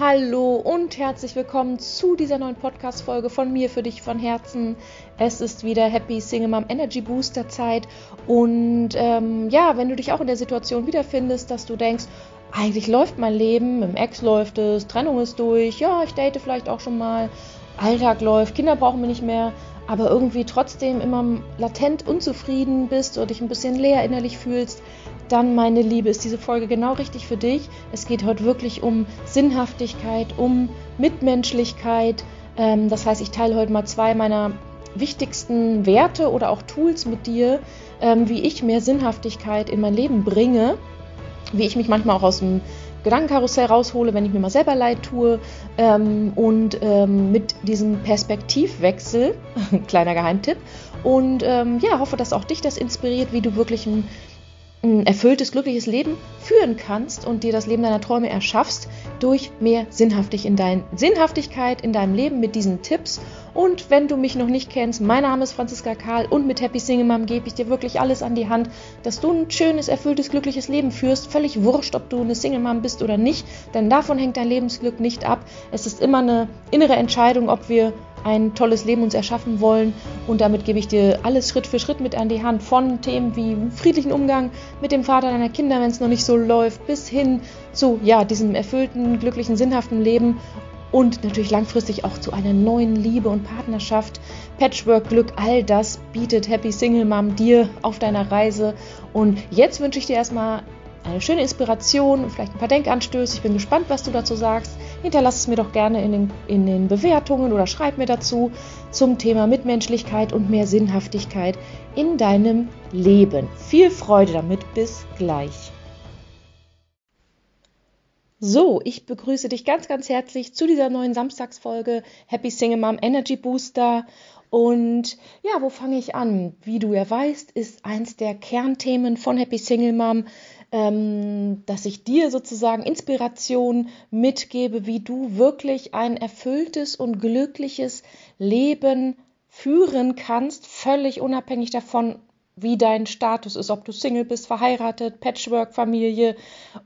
Hallo und herzlich willkommen zu dieser neuen Podcast-Folge von mir für dich von Herzen. Es ist wieder Happy Single Mom Energy Booster Zeit. Und ähm, ja, wenn du dich auch in der Situation wiederfindest, dass du denkst, eigentlich läuft mein Leben, im Ex läuft es, Trennung ist durch, ja, ich date vielleicht auch schon mal, Alltag läuft, Kinder brauchen wir nicht mehr, aber irgendwie trotzdem immer latent unzufrieden bist oder dich ein bisschen leer innerlich fühlst, dann, meine Liebe, ist diese Folge genau richtig für dich. Es geht heute wirklich um Sinnhaftigkeit, um Mitmenschlichkeit. Ähm, das heißt, ich teile heute mal zwei meiner wichtigsten Werte oder auch Tools mit dir, ähm, wie ich mehr Sinnhaftigkeit in mein Leben bringe, wie ich mich manchmal auch aus dem Gedankenkarussell raushole, wenn ich mir mal selber leid tue ähm, und ähm, mit diesem Perspektivwechsel, kleiner Geheimtipp, und ähm, ja, hoffe, dass auch dich das inspiriert, wie du wirklich ein ein erfülltes, glückliches Leben führen kannst und dir das Leben deiner Träume erschaffst durch mehr Sinnhaftig in dein, Sinnhaftigkeit in deinem Leben mit diesen Tipps. Und wenn du mich noch nicht kennst, mein Name ist Franziska Karl und mit Happy Single Mom gebe ich dir wirklich alles an die Hand, dass du ein schönes, erfülltes, glückliches Leben führst. Völlig wurscht, ob du eine Single Mom bist oder nicht, denn davon hängt dein Lebensglück nicht ab. Es ist immer eine innere Entscheidung, ob wir ein tolles Leben uns erschaffen wollen. Und damit gebe ich dir alles Schritt für Schritt mit an die Hand. Von Themen wie friedlichen Umgang mit dem Vater deiner Kinder, wenn es noch nicht so läuft, bis hin zu ja, diesem erfüllten, glücklichen, sinnhaften Leben. Und natürlich langfristig auch zu einer neuen Liebe und Partnerschaft. Patchwork, Glück, all das bietet Happy Single Mom dir auf deiner Reise. Und jetzt wünsche ich dir erstmal eine schöne Inspiration und vielleicht ein paar Denkanstöße. Ich bin gespannt, was du dazu sagst. Hinterlass es mir doch gerne in den, in den Bewertungen oder schreib mir dazu zum Thema Mitmenschlichkeit und mehr Sinnhaftigkeit in deinem Leben. Viel Freude damit. Bis gleich. So, ich begrüße dich ganz, ganz herzlich zu dieser neuen Samstagsfolge Happy Single Mom Energy Booster. Und ja, wo fange ich an? Wie du ja weißt, ist eins der Kernthemen von Happy Single Mom ähm, dass ich dir sozusagen Inspiration mitgebe, wie du wirklich ein erfülltes und glückliches Leben führen kannst, völlig unabhängig davon, wie dein Status ist, ob du Single bist, verheiratet, Patchwork-Familie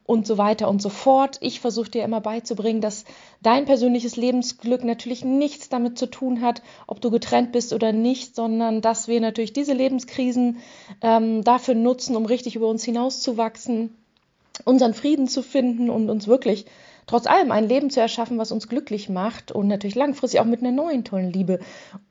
und so weiter und so fort. Ich versuche dir immer beizubringen, dass dein persönliches Lebensglück natürlich nichts damit zu tun hat, ob du getrennt bist oder nicht, sondern dass wir natürlich diese Lebenskrisen ähm, dafür nutzen, um richtig über uns hinauszuwachsen, unseren Frieden zu finden und uns wirklich trotz allem ein Leben zu erschaffen, was uns glücklich macht und natürlich langfristig auch mit einer neuen tollen Liebe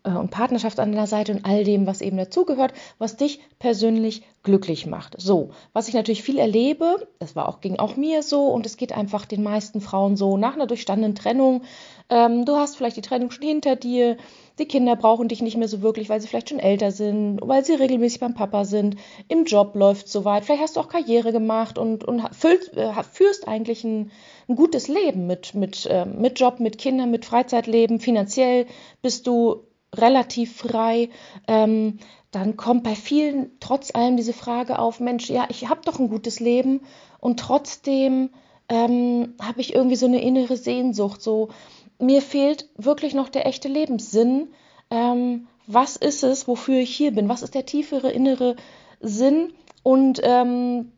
äh, und Partnerschaft an deiner Seite und all dem, was eben dazugehört, was dich persönlich glücklich macht. So, was ich natürlich viel erlebe, das war auch ging auch mir so und es geht einfach den meisten Frauen so nach einer durchstandenen Trennung. Ähm, du hast vielleicht die Trennung schon hinter dir, die Kinder brauchen dich nicht mehr so wirklich, weil sie vielleicht schon älter sind, weil sie regelmäßig beim Papa sind, im Job läuft so weit, vielleicht hast du auch Karriere gemacht und, und füllst, äh, führst eigentlich ein, ein, gutes Leben mit, mit, äh, mit Job, mit Kindern, mit Freizeitleben, finanziell bist du relativ frei. Ähm, dann kommt bei vielen trotz allem diese Frage auf, Mensch, ja, ich habe doch ein gutes Leben und trotzdem ähm, habe ich irgendwie so eine innere Sehnsucht, so mir fehlt wirklich noch der echte Lebenssinn. Ähm, was ist es, wofür ich hier bin? Was ist der tiefere innere Sinn? Und ähm,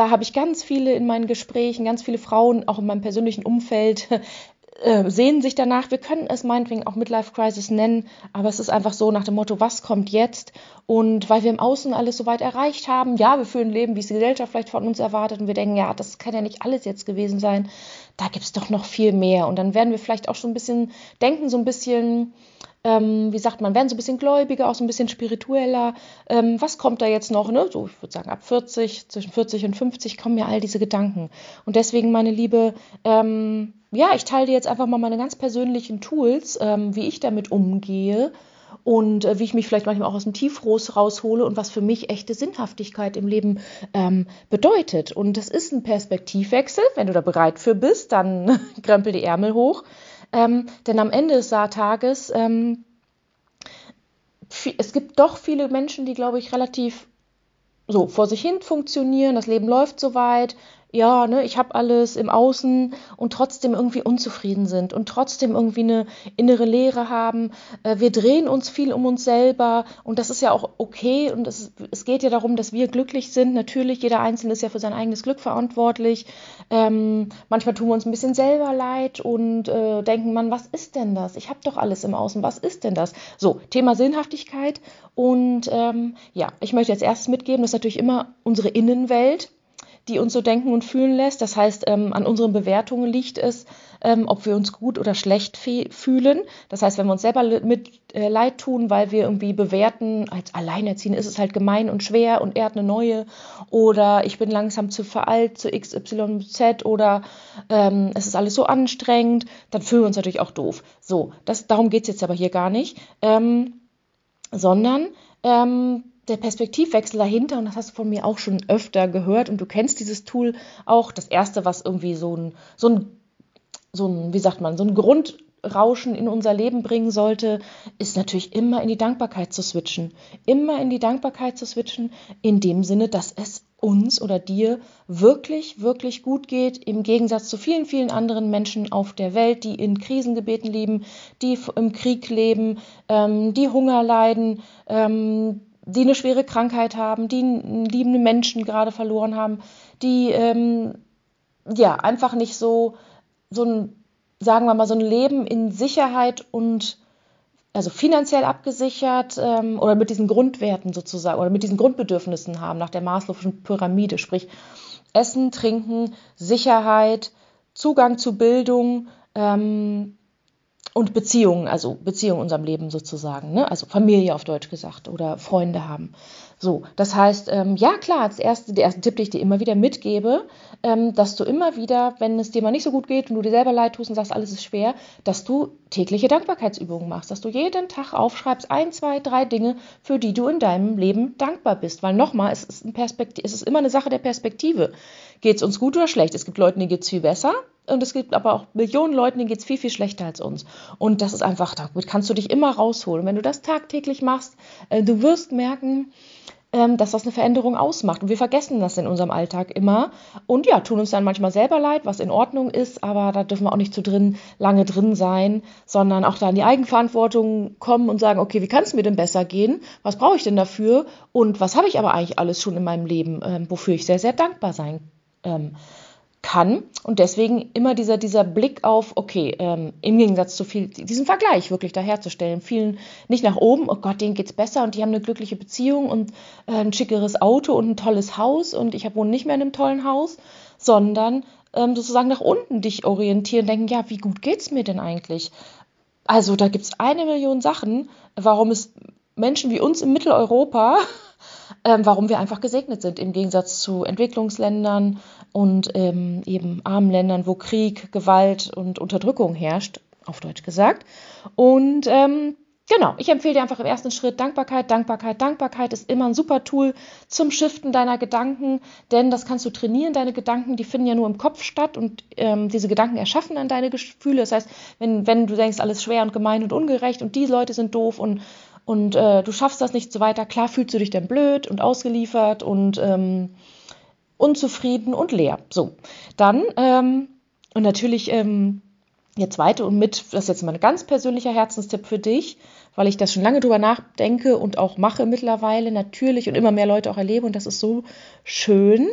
da habe ich ganz viele in meinen Gesprächen, ganz viele Frauen, auch in meinem persönlichen Umfeld, äh, sehen sich danach. Wir können es meinetwegen auch Midlife Crisis nennen, aber es ist einfach so nach dem Motto, was kommt jetzt? Und weil wir im Außen alles so weit erreicht haben, ja, wir führen ein Leben, wie es die Gesellschaft vielleicht von uns erwartet und wir denken, ja, das kann ja nicht alles jetzt gewesen sein. Da gibt es doch noch viel mehr. Und dann werden wir vielleicht auch schon ein bisschen denken, so ein bisschen ähm, wie sagt man, werden so ein bisschen gläubiger, auch so ein bisschen spiritueller. Ähm, was kommt da jetzt noch? Ne? So, ich würde sagen, ab 40, zwischen 40 und 50 kommen mir all diese Gedanken. Und deswegen, meine Liebe, ähm, ja, ich teile dir jetzt einfach mal meine ganz persönlichen Tools, ähm, wie ich damit umgehe und äh, wie ich mich vielleicht manchmal auch aus dem Tiefros raushole und was für mich echte Sinnhaftigkeit im Leben ähm, bedeutet. Und das ist ein Perspektivwechsel. Wenn du da bereit für bist, dann krempel die Ärmel hoch. Ähm, denn am Ende des Tages, ähm, es gibt doch viele Menschen, die, glaube ich, relativ so vor sich hin funktionieren, das Leben läuft so weit, ja, ne, ich habe alles im Außen und trotzdem irgendwie unzufrieden sind und trotzdem irgendwie eine innere Leere haben. Äh, wir drehen uns viel um uns selber und das ist ja auch okay und es, es geht ja darum, dass wir glücklich sind. Natürlich, jeder Einzelne ist ja für sein eigenes Glück verantwortlich. Ähm, manchmal tun wir uns ein bisschen selber leid und äh, denken, man, was ist denn das? Ich habe doch alles im Außen, was ist denn das? So, Thema Sinnhaftigkeit und ähm, ja, ich möchte jetzt erst mitgeben, das ist natürlich immer unsere Innenwelt die uns so denken und fühlen lässt. Das heißt, ähm, an unseren Bewertungen liegt es, ähm, ob wir uns gut oder schlecht fühlen. Das heißt, wenn wir uns selber mit äh, leid tun, weil wir irgendwie bewerten, als Alleinerziehend ist es halt gemein und schwer und er hat eine neue oder ich bin langsam zu veralt zu XYZ oder ähm, es ist alles so anstrengend, dann fühlen wir uns natürlich auch doof. So, das, darum geht es jetzt aber hier gar nicht, ähm, sondern ähm, der Perspektivwechsel dahinter, und das hast du von mir auch schon öfter gehört, und du kennst dieses Tool auch, das erste, was irgendwie so ein, so ein, so ein, wie sagt man, so ein Grundrauschen in unser Leben bringen sollte, ist natürlich immer in die Dankbarkeit zu switchen. Immer in die Dankbarkeit zu switchen, in dem Sinne, dass es uns oder dir wirklich, wirklich gut geht, im Gegensatz zu vielen, vielen anderen Menschen auf der Welt, die in Krisengebeten leben, die im Krieg leben, ähm, die Hunger leiden, ähm, die eine schwere Krankheit haben, die liebenden Menschen gerade verloren haben, die ähm, ja einfach nicht so, so ein, sagen wir mal, so ein Leben in Sicherheit und also finanziell abgesichert ähm, oder mit diesen Grundwerten sozusagen oder mit diesen Grundbedürfnissen haben nach der Maslow'schen Pyramide, sprich Essen, Trinken, Sicherheit, Zugang zu Bildung, ähm, und Beziehungen, also Beziehungen in unserem Leben sozusagen, ne? also Familie auf Deutsch gesagt oder Freunde haben. So, das heißt, ähm, ja klar, als erste, der erste Tipp, den ich dir immer wieder mitgebe, ähm, dass du immer wieder, wenn es dir mal nicht so gut geht und du dir selber leid tust und sagst, alles ist schwer, dass du tägliche Dankbarkeitsübungen machst, dass du jeden Tag aufschreibst, ein, zwei, drei Dinge, für die du in deinem Leben dankbar bist. Weil nochmal, es ist, ein Perspektiv es ist immer eine Sache der Perspektive. Geht es uns gut oder schlecht? Es gibt Leute, denen geht es viel besser und es gibt aber auch Millionen Leuten, denen geht es viel, viel schlechter als uns. Und das ist einfach, damit kannst du dich immer rausholen. Wenn du das tagtäglich machst, äh, du wirst merken, ähm, dass das eine Veränderung ausmacht. Und wir vergessen das in unserem Alltag immer und ja, tun uns dann manchmal selber leid, was in Ordnung ist, aber da dürfen wir auch nicht zu drin, lange drin sein, sondern auch da in die Eigenverantwortung kommen und sagen, okay, wie kann es mir denn besser gehen? Was brauche ich denn dafür? Und was habe ich aber eigentlich alles schon in meinem Leben, ähm, wofür ich sehr, sehr dankbar sein ähm, kann. Und deswegen immer dieser, dieser Blick auf, okay, ähm, im Gegensatz zu viel, diesen Vergleich wirklich daherzustellen. Vielen nicht nach oben, oh Gott, denen geht's besser und die haben eine glückliche Beziehung und äh, ein schickeres Auto und ein tolles Haus und ich wohne nicht mehr in einem tollen Haus, sondern ähm, sozusagen nach unten dich orientieren, denken, ja, wie gut geht's mir denn eigentlich? Also da gibt's eine Million Sachen, warum es Menschen wie uns in Mitteleuropa ähm, warum wir einfach gesegnet sind im Gegensatz zu Entwicklungsländern und ähm, eben armen Ländern, wo Krieg, Gewalt und Unterdrückung herrscht, auf Deutsch gesagt. Und ähm, Genau, ich empfehle dir einfach im ersten Schritt Dankbarkeit, Dankbarkeit, Dankbarkeit ist immer ein super Tool zum Shiften deiner Gedanken, denn das kannst du trainieren. Deine Gedanken, die finden ja nur im Kopf statt und ähm, diese Gedanken erschaffen dann deine Gefühle. Das heißt, wenn, wenn du denkst, alles schwer und gemein und ungerecht und die Leute sind doof und und äh, du schaffst das nicht so weiter, klar fühlst du dich dann blöd und ausgeliefert und ähm, unzufrieden und leer. So, dann ähm, und natürlich ähm, der zweite und mit, das ist jetzt mal ein ganz persönlicher Herzenstipp für dich, weil ich das schon lange drüber nachdenke und auch mache mittlerweile natürlich und immer mehr Leute auch erlebe und das ist so schön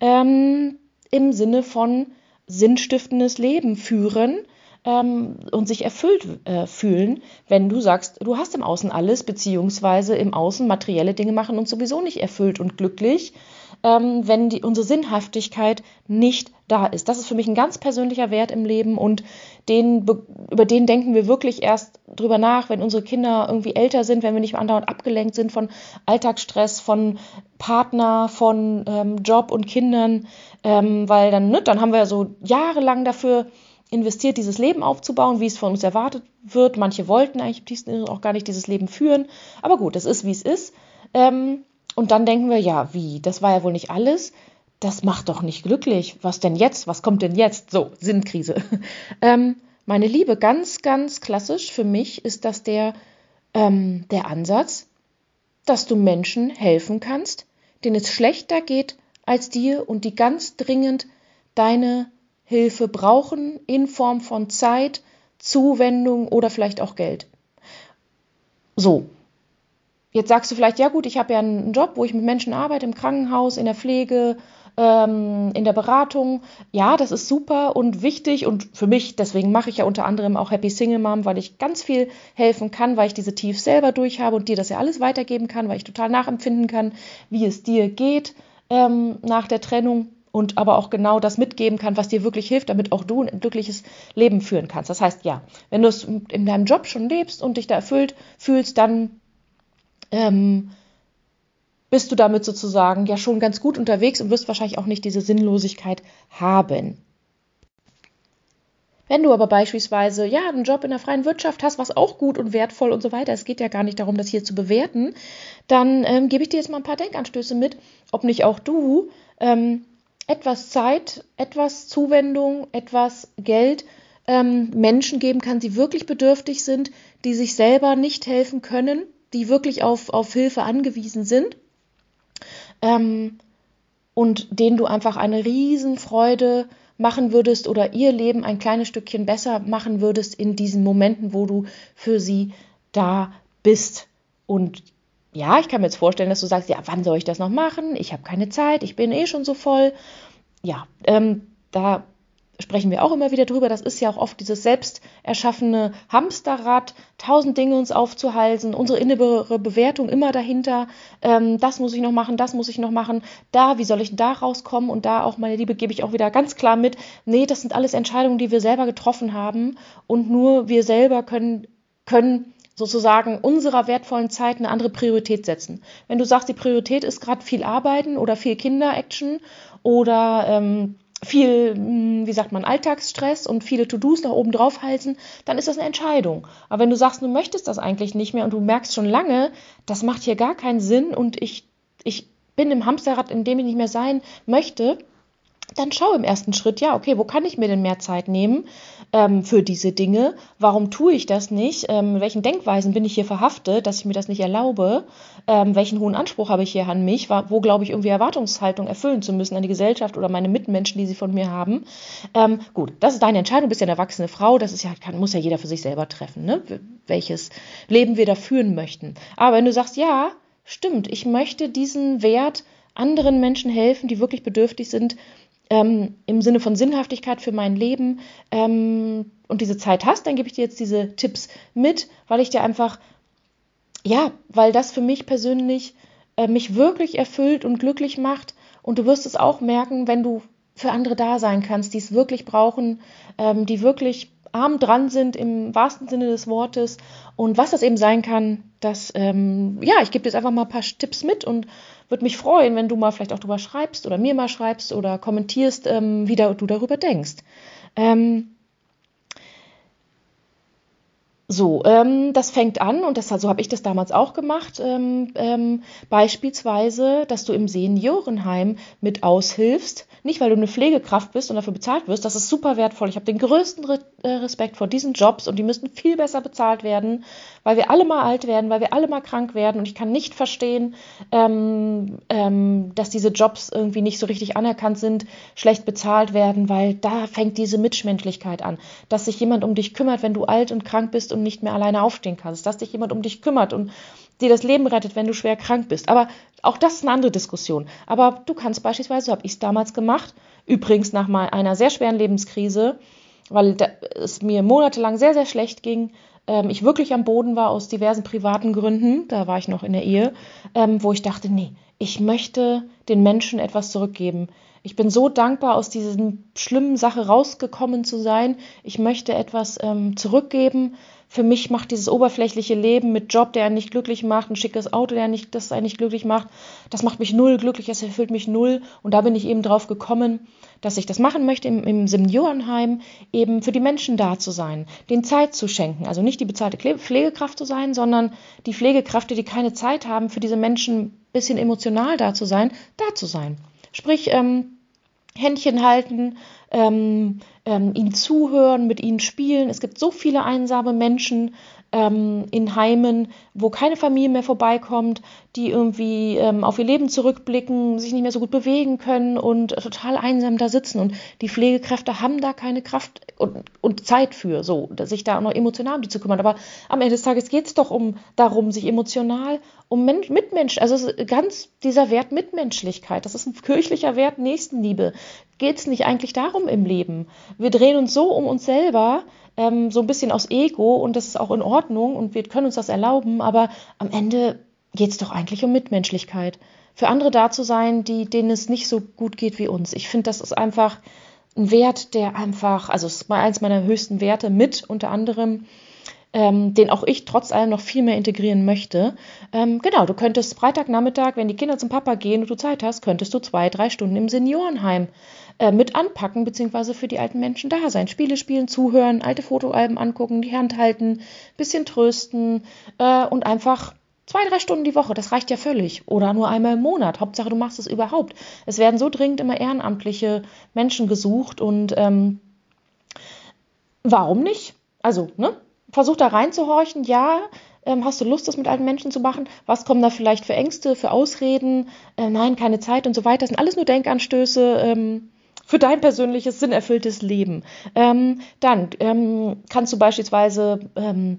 ähm, im Sinne von sinnstiftendes Leben führen ähm, und sich erfüllt äh, fühlen, wenn du sagst, du hast im Außen alles, beziehungsweise im Außen materielle Dinge machen uns sowieso nicht erfüllt und glücklich, ähm, wenn die, unsere Sinnhaftigkeit nicht da ist. Das ist für mich ein ganz persönlicher Wert im Leben und den, über den denken wir wirklich erst drüber nach, wenn unsere Kinder irgendwie älter sind, wenn wir nicht mehr andauernd abgelenkt sind von Alltagsstress, von Partner, von ähm, Job und Kindern, ähm, weil dann, ne, dann haben wir so jahrelang dafür investiert, dieses Leben aufzubauen, wie es von uns erwartet wird. Manche wollten eigentlich auch gar nicht dieses Leben führen. Aber gut, es ist, wie es ist. Ähm, und dann denken wir, ja, wie, das war ja wohl nicht alles. Das macht doch nicht glücklich. Was denn jetzt? Was kommt denn jetzt? So, Sinnkrise. ähm, meine Liebe, ganz, ganz klassisch für mich ist das der, ähm, der Ansatz, dass du Menschen helfen kannst, denen es schlechter geht als dir und die ganz dringend deine Hilfe brauchen in Form von Zeit, Zuwendung oder vielleicht auch Geld. So. Jetzt sagst du vielleicht, ja gut, ich habe ja einen Job, wo ich mit Menschen arbeite, im Krankenhaus, in der Pflege, ähm, in der Beratung. Ja, das ist super und wichtig und für mich, deswegen mache ich ja unter anderem auch Happy Single Mom, weil ich ganz viel helfen kann, weil ich diese Tief selber durch habe und dir das ja alles weitergeben kann, weil ich total nachempfinden kann, wie es dir geht ähm, nach der Trennung und aber auch genau das mitgeben kann, was dir wirklich hilft, damit auch du ein glückliches Leben führen kannst. Das heißt, ja, wenn du es in deinem Job schon lebst und dich da erfüllt fühlst, dann ähm, bist du damit sozusagen ja schon ganz gut unterwegs und wirst wahrscheinlich auch nicht diese Sinnlosigkeit haben. Wenn du aber beispielsweise ja einen Job in der freien Wirtschaft hast, was auch gut und wertvoll und so weiter, es geht ja gar nicht darum, das hier zu bewerten, dann ähm, gebe ich dir jetzt mal ein paar Denkanstöße mit, ob nicht auch du ähm, etwas Zeit, etwas Zuwendung, etwas Geld ähm, Menschen geben kann, die wirklich bedürftig sind, die sich selber nicht helfen können, die wirklich auf, auf Hilfe angewiesen sind ähm, und denen du einfach eine Riesenfreude machen würdest oder ihr Leben ein kleines Stückchen besser machen würdest in diesen Momenten, wo du für sie da bist. Und ja, ich kann mir jetzt vorstellen, dass du sagst, ja, wann soll ich das noch machen? Ich habe keine Zeit, ich bin eh schon so voll. Ja, ähm, da sprechen wir auch immer wieder drüber. Das ist ja auch oft dieses selbst erschaffene Hamsterrad, tausend Dinge uns aufzuhalsen, unsere innere Bewertung immer dahinter. Ähm, das muss ich noch machen, das muss ich noch machen. Da, wie soll ich da rauskommen? Und da auch, meine Liebe, gebe ich auch wieder ganz klar mit. Nee, das sind alles Entscheidungen, die wir selber getroffen haben. Und nur wir selber können, können sozusagen unserer wertvollen Zeit eine andere Priorität setzen. Wenn du sagst, die Priorität ist gerade viel Arbeiten oder viel Kinder-Action oder ähm, viel, hm, wie sagt man, Alltagsstress und viele To-Dos nach oben drauf halten, dann ist das eine Entscheidung. Aber wenn du sagst, du möchtest das eigentlich nicht mehr und du merkst schon lange, das macht hier gar keinen Sinn und ich, ich bin im Hamsterrad, in dem ich nicht mehr sein möchte, dann schau im ersten Schritt, ja, okay, wo kann ich mir denn mehr Zeit nehmen ähm, für diese Dinge? Warum tue ich das nicht? Ähm, welchen Denkweisen bin ich hier verhaftet, dass ich mir das nicht erlaube? Ähm, welchen hohen Anspruch habe ich hier an mich? Wo glaube ich irgendwie Erwartungshaltung erfüllen zu müssen an die Gesellschaft oder meine Mitmenschen, die sie von mir haben? Ähm, gut, das ist deine Entscheidung. Du bist ja eine erwachsene Frau. Das ist ja, kann, muss ja jeder für sich selber treffen, ne? welches Leben wir da führen möchten. Aber wenn du sagst, ja, stimmt, ich möchte diesen Wert anderen Menschen helfen, die wirklich bedürftig sind, ähm, im Sinne von Sinnhaftigkeit für mein Leben ähm, und diese Zeit hast, dann gebe ich dir jetzt diese Tipps mit, weil ich dir einfach, ja, weil das für mich persönlich äh, mich wirklich erfüllt und glücklich macht. Und du wirst es auch merken, wenn du für andere da sein kannst, die es wirklich brauchen, ähm, die wirklich arm dran sind im wahrsten Sinne des Wortes. Und was das eben sein kann, das, ähm, ja, ich gebe dir jetzt einfach mal ein paar Tipps mit und würde mich freuen, wenn du mal vielleicht auch drüber schreibst oder mir mal schreibst oder kommentierst, ähm, wie da, du darüber denkst. Ähm, so, ähm, das fängt an, und das, so habe ich das damals auch gemacht, ähm, ähm, beispielsweise, dass du im Seniorenheim mit aushilfst, nicht weil du eine Pflegekraft bist und dafür bezahlt wirst, das ist super wertvoll. Ich habe den größten Re äh, Respekt vor diesen Jobs und die müssten viel besser bezahlt werden, weil wir alle mal alt werden, weil wir alle mal krank werden. Und ich kann nicht verstehen, ähm, ähm, dass diese Jobs irgendwie nicht so richtig anerkannt sind, schlecht bezahlt werden, weil da fängt diese Mitmenschlichkeit an, dass sich jemand um dich kümmert, wenn du alt und krank bist und nicht mehr alleine aufstehen kannst, dass dich jemand um dich kümmert und dir das Leben rettet, wenn du schwer krank bist. Aber auch das ist eine andere Diskussion. Aber du kannst beispielsweise, so habe ich es damals gemacht, übrigens nach mal einer sehr schweren Lebenskrise, weil es mir monatelang sehr, sehr schlecht ging, ähm, ich wirklich am Boden war aus diversen privaten Gründen, da war ich noch in der Ehe, ähm, wo ich dachte, nee, ich möchte den Menschen etwas zurückgeben. Ich bin so dankbar, aus dieser schlimmen Sache rausgekommen zu sein. Ich möchte etwas ähm, zurückgeben, für mich macht dieses oberflächliche Leben mit Job, der einen nicht glücklich macht, ein schickes Auto, der nicht, das einen nicht glücklich macht, das macht mich null glücklich, das erfüllt mich null. Und da bin ich eben drauf gekommen, dass ich das machen möchte, im, im Seniorenheim eben für die Menschen da zu sein, den Zeit zu schenken. Also nicht die bezahlte Pflegekraft zu sein, sondern die Pflegekräfte, die keine Zeit haben, für diese Menschen ein bisschen emotional da zu sein, da zu sein. Sprich, ähm, Händchen halten, ähm, ähm, ihnen zuhören, mit ihnen spielen. Es gibt so viele einsame Menschen, ähm, in Heimen, wo keine Familie mehr vorbeikommt, die irgendwie ähm, auf ihr Leben zurückblicken, sich nicht mehr so gut bewegen können und total einsam da sitzen. Und die Pflegekräfte haben da keine Kraft und, und Zeit für, so, sich da auch noch emotional um die zu kümmern. Aber am Ende des Tages geht es doch um darum, sich emotional um Men Mitmensch, also ganz dieser Wert Mitmenschlichkeit, das ist ein kirchlicher Wert Nächstenliebe. Geht es nicht eigentlich darum im Leben? Wir drehen uns so um uns selber, ähm, so ein bisschen aus Ego und das ist auch in Ordnung und wir können uns das erlauben, aber am Ende geht es doch eigentlich um Mitmenschlichkeit. Für andere da zu sein, die, denen es nicht so gut geht wie uns. Ich finde, das ist einfach ein Wert, der einfach, also es ist mal eins meiner höchsten Werte mit unter anderem, ähm, den auch ich trotz allem noch viel mehr integrieren möchte. Ähm, genau, du könntest Freitagnachmittag, wenn die Kinder zum Papa gehen und du Zeit hast, könntest du zwei, drei Stunden im Seniorenheim äh, mit anpacken, beziehungsweise für die alten Menschen da sein. Spiele spielen, zuhören, alte Fotoalben angucken, die Hand halten, bisschen trösten äh, und einfach zwei, drei Stunden die Woche. Das reicht ja völlig. Oder nur einmal im Monat. Hauptsache, du machst es überhaupt. Es werden so dringend immer ehrenamtliche Menschen gesucht und ähm, warum nicht? Also, ne? Versuch da reinzuhorchen, ja, ähm, hast du Lust, das mit alten Menschen zu machen? Was kommen da vielleicht für Ängste, für Ausreden? Äh, nein, keine Zeit und so weiter. Das sind alles nur Denkanstöße. Ähm, für dein persönliches, sinnerfülltes Leben. Ähm, dann ähm, kannst du beispielsweise, ähm,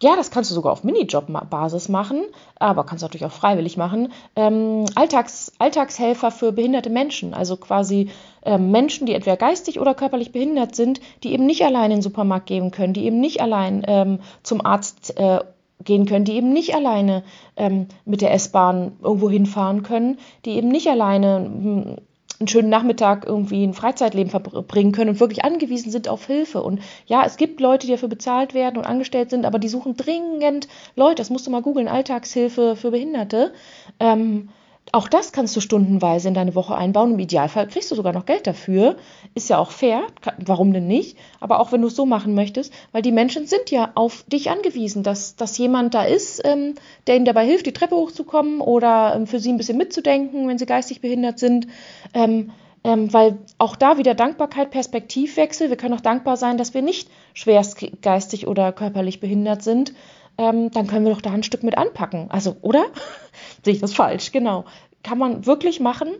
ja, das kannst du sogar auf Minijob-Basis machen, aber kannst du natürlich auch freiwillig machen. Ähm, Alltags, Alltagshelfer für behinderte Menschen, also quasi äh, Menschen, die entweder geistig oder körperlich behindert sind, die eben nicht allein in den Supermarkt gehen können, die eben nicht allein ähm, zum Arzt äh, gehen können, die eben nicht alleine ähm, mit der S-Bahn irgendwo hinfahren können, die eben nicht alleine hm, einen schönen Nachmittag irgendwie ein Freizeitleben verbringen können und wirklich angewiesen sind auf Hilfe. Und ja, es gibt Leute, die dafür bezahlt werden und angestellt sind, aber die suchen dringend Leute, das musst du mal googeln, Alltagshilfe für Behinderte. Ähm, auch das kannst du stundenweise in deine Woche einbauen. Im Idealfall kriegst du sogar noch Geld dafür. Ist ja auch fair. Warum denn nicht? Aber auch wenn du es so machen möchtest, weil die Menschen sind ja auf dich angewiesen, dass, dass jemand da ist, ähm, der ihnen dabei hilft, die Treppe hochzukommen oder ähm, für sie ein bisschen mitzudenken, wenn sie geistig behindert sind. Ähm, ähm, weil auch da wieder Dankbarkeit, Perspektivwechsel. Wir können auch dankbar sein, dass wir nicht schwerst geistig oder körperlich behindert sind. Ähm, dann können wir doch da ein Stück mit anpacken. Also, oder? Sehe ich das falsch? Genau. Kann man wirklich machen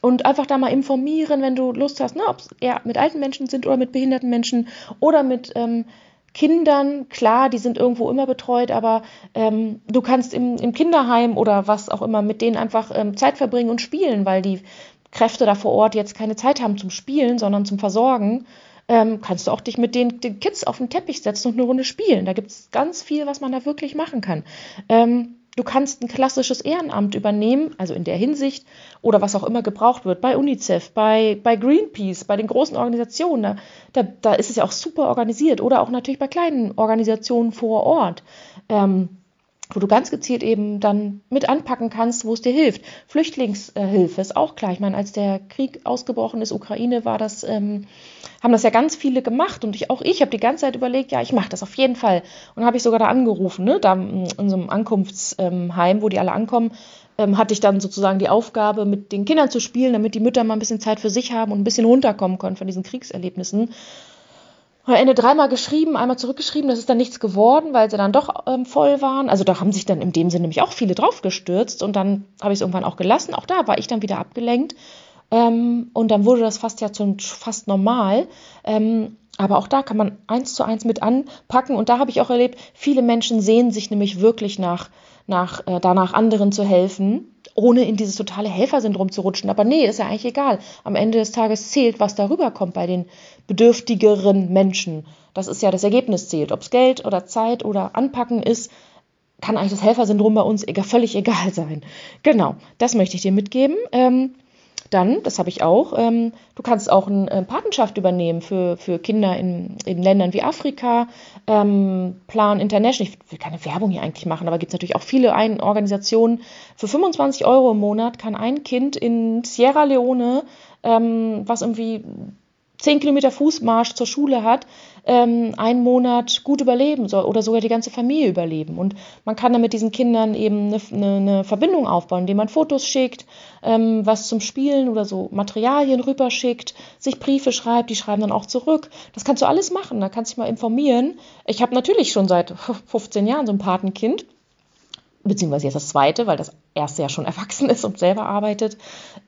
und einfach da mal informieren, wenn du Lust hast, ne, ob es eher mit alten Menschen sind oder mit behinderten Menschen oder mit ähm, Kindern, klar, die sind irgendwo immer betreut, aber ähm, du kannst im, im, Kinderheim oder was auch immer mit denen einfach ähm, Zeit verbringen und spielen, weil die Kräfte da vor Ort jetzt keine Zeit haben zum Spielen, sondern zum Versorgen. Ähm, kannst du auch dich mit den, den, Kids auf den Teppich setzen und eine Runde spielen. Da gibt es ganz viel, was man da wirklich machen kann. Du kannst ein klassisches Ehrenamt übernehmen, also in der Hinsicht, oder was auch immer gebraucht wird, bei UNICEF, bei, bei Greenpeace, bei den großen Organisationen. Da, da, ist es ja auch super organisiert. Oder auch natürlich bei kleinen Organisationen vor Ort. Ähm, wo du ganz gezielt eben dann mit anpacken kannst, wo es dir hilft. Flüchtlingshilfe ist auch klar. Ich meine, als der Krieg ausgebrochen ist, Ukraine, war das, ähm, haben das ja ganz viele gemacht und ich, auch ich habe die ganze Zeit überlegt, ja, ich mache das auf jeden Fall. Und habe ich sogar da angerufen, ne, da in so einem Ankunftsheim, wo die alle ankommen, ähm, hatte ich dann sozusagen die Aufgabe, mit den Kindern zu spielen, damit die Mütter mal ein bisschen Zeit für sich haben und ein bisschen runterkommen können von diesen Kriegserlebnissen. Am Ende dreimal geschrieben, einmal zurückgeschrieben, das ist dann nichts geworden, weil sie dann doch ähm, voll waren. Also da haben sich dann in dem Sinne nämlich auch viele drauf gestürzt und dann habe ich es irgendwann auch gelassen. Auch da war ich dann wieder abgelenkt ähm, und dann wurde das fast ja zum fast normal. Ähm, aber auch da kann man eins zu eins mit anpacken und da habe ich auch erlebt, viele Menschen sehen sich nämlich wirklich nach, nach äh, danach anderen zu helfen ohne in dieses totale Helfersyndrom zu rutschen. Aber nee, ist ja eigentlich egal. Am Ende des Tages zählt, was darüber kommt bei den bedürftigeren Menschen. Das ist ja das Ergebnis zählt. Ob es Geld oder Zeit oder Anpacken ist, kann eigentlich das Helfersyndrom bei uns egal, völlig egal sein. Genau, das möchte ich dir mitgeben. Ähm, dann, das habe ich auch, ähm, du kannst auch eine äh, Patenschaft übernehmen für, für Kinder in, in Ländern wie Afrika. Ähm, Plan International, ich will keine Werbung hier eigentlich machen, aber gibt es natürlich auch viele ein Organisationen. Für 25 Euro im Monat kann ein Kind in Sierra Leone, ähm, was irgendwie 10 Kilometer Fußmarsch zur Schule hat, ähm, einen Monat gut überleben soll oder sogar die ganze Familie überleben. Und man kann dann mit diesen Kindern eben eine, eine, eine Verbindung aufbauen, indem man Fotos schickt, ähm, was zum Spielen oder so Materialien rüberschickt, sich Briefe schreibt, die schreiben dann auch zurück. Das kannst du alles machen, da kannst du dich mal informieren. Ich habe natürlich schon seit 15 Jahren so ein Patenkind beziehungsweise jetzt das zweite, weil das erste ja schon erwachsen ist und selber arbeitet.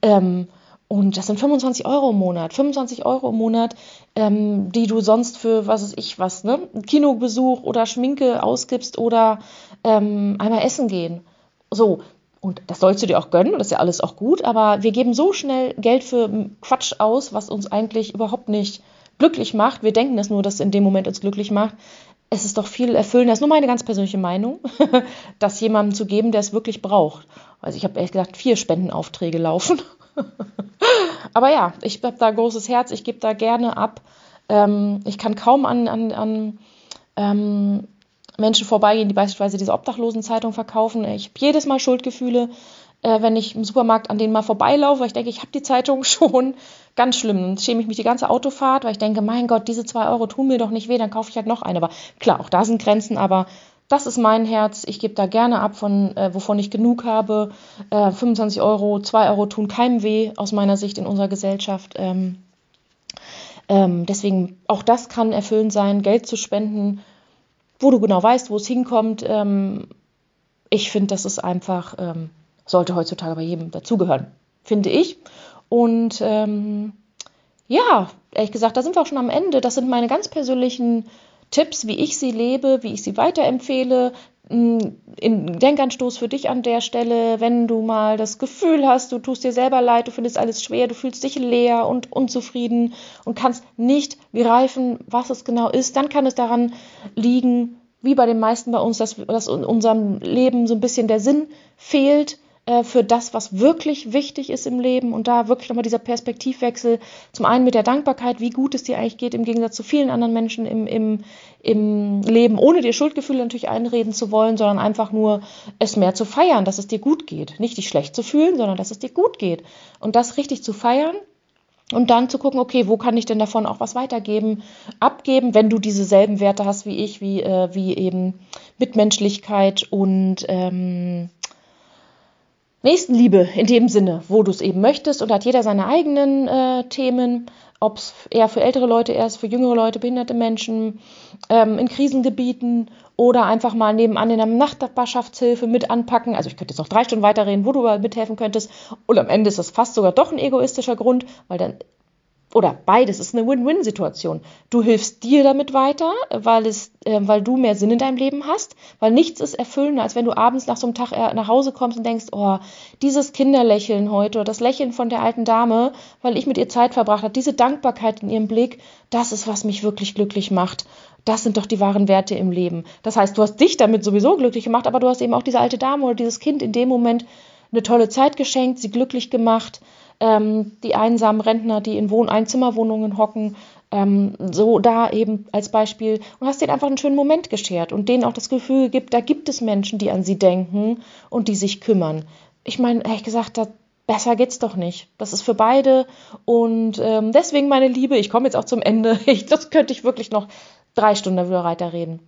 Ähm, und das sind 25 Euro im Monat. 25 Euro im Monat, ähm, die du sonst für, was weiß ich was, ne? Kinobesuch oder Schminke ausgibst oder ähm, einmal essen gehen. So. Und das sollst du dir auch gönnen, das ist ja alles auch gut, aber wir geben so schnell Geld für Quatsch aus, was uns eigentlich überhaupt nicht glücklich macht. Wir denken das nur, dass es in dem Moment uns glücklich macht es ist doch viel erfüllender, das ist nur meine ganz persönliche Meinung, das jemandem zu geben, der es wirklich braucht. Also ich habe ehrlich gesagt vier Spendenaufträge laufen. Aber ja, ich habe da großes Herz, ich gebe da gerne ab. Ähm, ich kann kaum an, an, an ähm, Menschen vorbeigehen, die beispielsweise diese Obdachlosenzeitung verkaufen. Ich habe jedes Mal Schuldgefühle, äh, wenn ich im Supermarkt an denen mal vorbeilaufe, weil ich denke, ich habe die Zeitung schon. Ganz schlimm. Dann schäme ich mich die ganze Autofahrt, weil ich denke, mein Gott, diese zwei Euro tun mir doch nicht weh, dann kaufe ich halt noch eine. Aber klar, auch da sind Grenzen, aber das ist mein Herz. Ich gebe da gerne ab, von äh, wovon ich genug habe. Äh, 25 Euro, 2 Euro tun keinem weh, aus meiner Sicht in unserer Gesellschaft. Ähm, ähm, deswegen, auch das kann erfüllend sein, Geld zu spenden, wo du genau weißt, wo es hinkommt. Ähm, ich finde, das ist einfach, ähm, sollte heutzutage bei jedem dazugehören, finde ich. Und ähm, ja, ehrlich gesagt, da sind wir auch schon am Ende. Das sind meine ganz persönlichen Tipps, wie ich sie lebe, wie ich sie weiterempfehle. Ein hm, Denkanstoß für dich an der Stelle, wenn du mal das Gefühl hast, du tust dir selber leid, du findest alles schwer, du fühlst dich leer und unzufrieden und kannst nicht greifen, was es genau ist, dann kann es daran liegen, wie bei den meisten bei uns, dass, dass in unserem Leben so ein bisschen der Sinn fehlt für das, was wirklich wichtig ist im Leben und da wirklich nochmal dieser Perspektivwechsel, zum einen mit der Dankbarkeit, wie gut es dir eigentlich geht, im Gegensatz zu vielen anderen Menschen im, im, im Leben, ohne dir Schuldgefühle natürlich einreden zu wollen, sondern einfach nur es mehr zu feiern, dass es dir gut geht. Nicht dich schlecht zu fühlen, sondern dass es dir gut geht. Und das richtig zu feiern und dann zu gucken, okay, wo kann ich denn davon auch was weitergeben, abgeben, wenn du dieselben Werte hast wie ich, wie, äh, wie eben Mitmenschlichkeit und ähm, Nächstenliebe in dem Sinne, wo du es eben möchtest und hat jeder seine eigenen äh, Themen, ob es eher für ältere Leute ist, für jüngere Leute, behinderte Menschen, ähm, in Krisengebieten oder einfach mal nebenan in einer Nachbarschaftshilfe mit anpacken. Also ich könnte jetzt noch drei Stunden weiterreden, wo du mithelfen könntest. Und am Ende ist das fast sogar doch ein egoistischer Grund, weil dann oder beides ist eine Win-Win-Situation. Du hilfst dir damit weiter, weil, es, äh, weil du mehr Sinn in deinem Leben hast, weil nichts ist erfüllender, als wenn du abends nach so einem Tag äh, nach Hause kommst und denkst, oh, dieses Kinderlächeln heute oder das Lächeln von der alten Dame, weil ich mit ihr Zeit verbracht habe, diese Dankbarkeit in ihrem Blick, das ist, was mich wirklich glücklich macht. Das sind doch die wahren Werte im Leben. Das heißt, du hast dich damit sowieso glücklich gemacht, aber du hast eben auch diese alte Dame oder dieses Kind in dem Moment eine tolle Zeit geschenkt, sie glücklich gemacht ähm, die einsamen Rentner, die in Wohn Einzimmerwohnungen hocken, ähm, so da eben als Beispiel und hast denen einfach einen schönen Moment geschert und denen auch das Gefühl gibt, da gibt es Menschen, die an sie denken und die sich kümmern. Ich meine, ehrlich gesagt, da, besser geht's doch nicht. Das ist für beide und ähm, deswegen meine Liebe, ich komme jetzt auch zum Ende. Ich, das könnte ich wirklich noch drei Stunden darüber weiterreden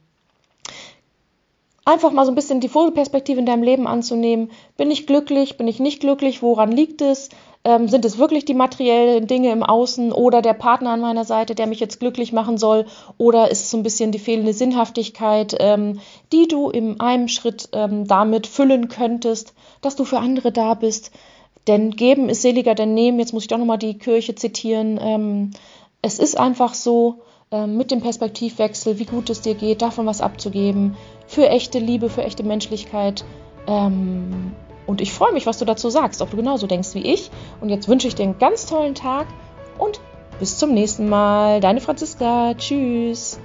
einfach mal so ein bisschen die Vogelperspektive in deinem Leben anzunehmen. Bin ich glücklich? Bin ich nicht glücklich? Woran liegt es? Ähm, sind es wirklich die materiellen Dinge im Außen oder der Partner an meiner Seite, der mich jetzt glücklich machen soll? Oder ist es so ein bisschen die fehlende Sinnhaftigkeit, ähm, die du in einem Schritt ähm, damit füllen könntest, dass du für andere da bist? Denn geben ist seliger denn nehmen. Jetzt muss ich doch nochmal die Kirche zitieren. Ähm, es ist einfach so, ähm, mit dem Perspektivwechsel, wie gut es dir geht, davon was abzugeben, für echte Liebe, für echte Menschlichkeit. Ähm, und ich freue mich, was du dazu sagst, ob du genauso denkst wie ich. Und jetzt wünsche ich dir einen ganz tollen Tag und bis zum nächsten Mal. Deine Franziska. Tschüss.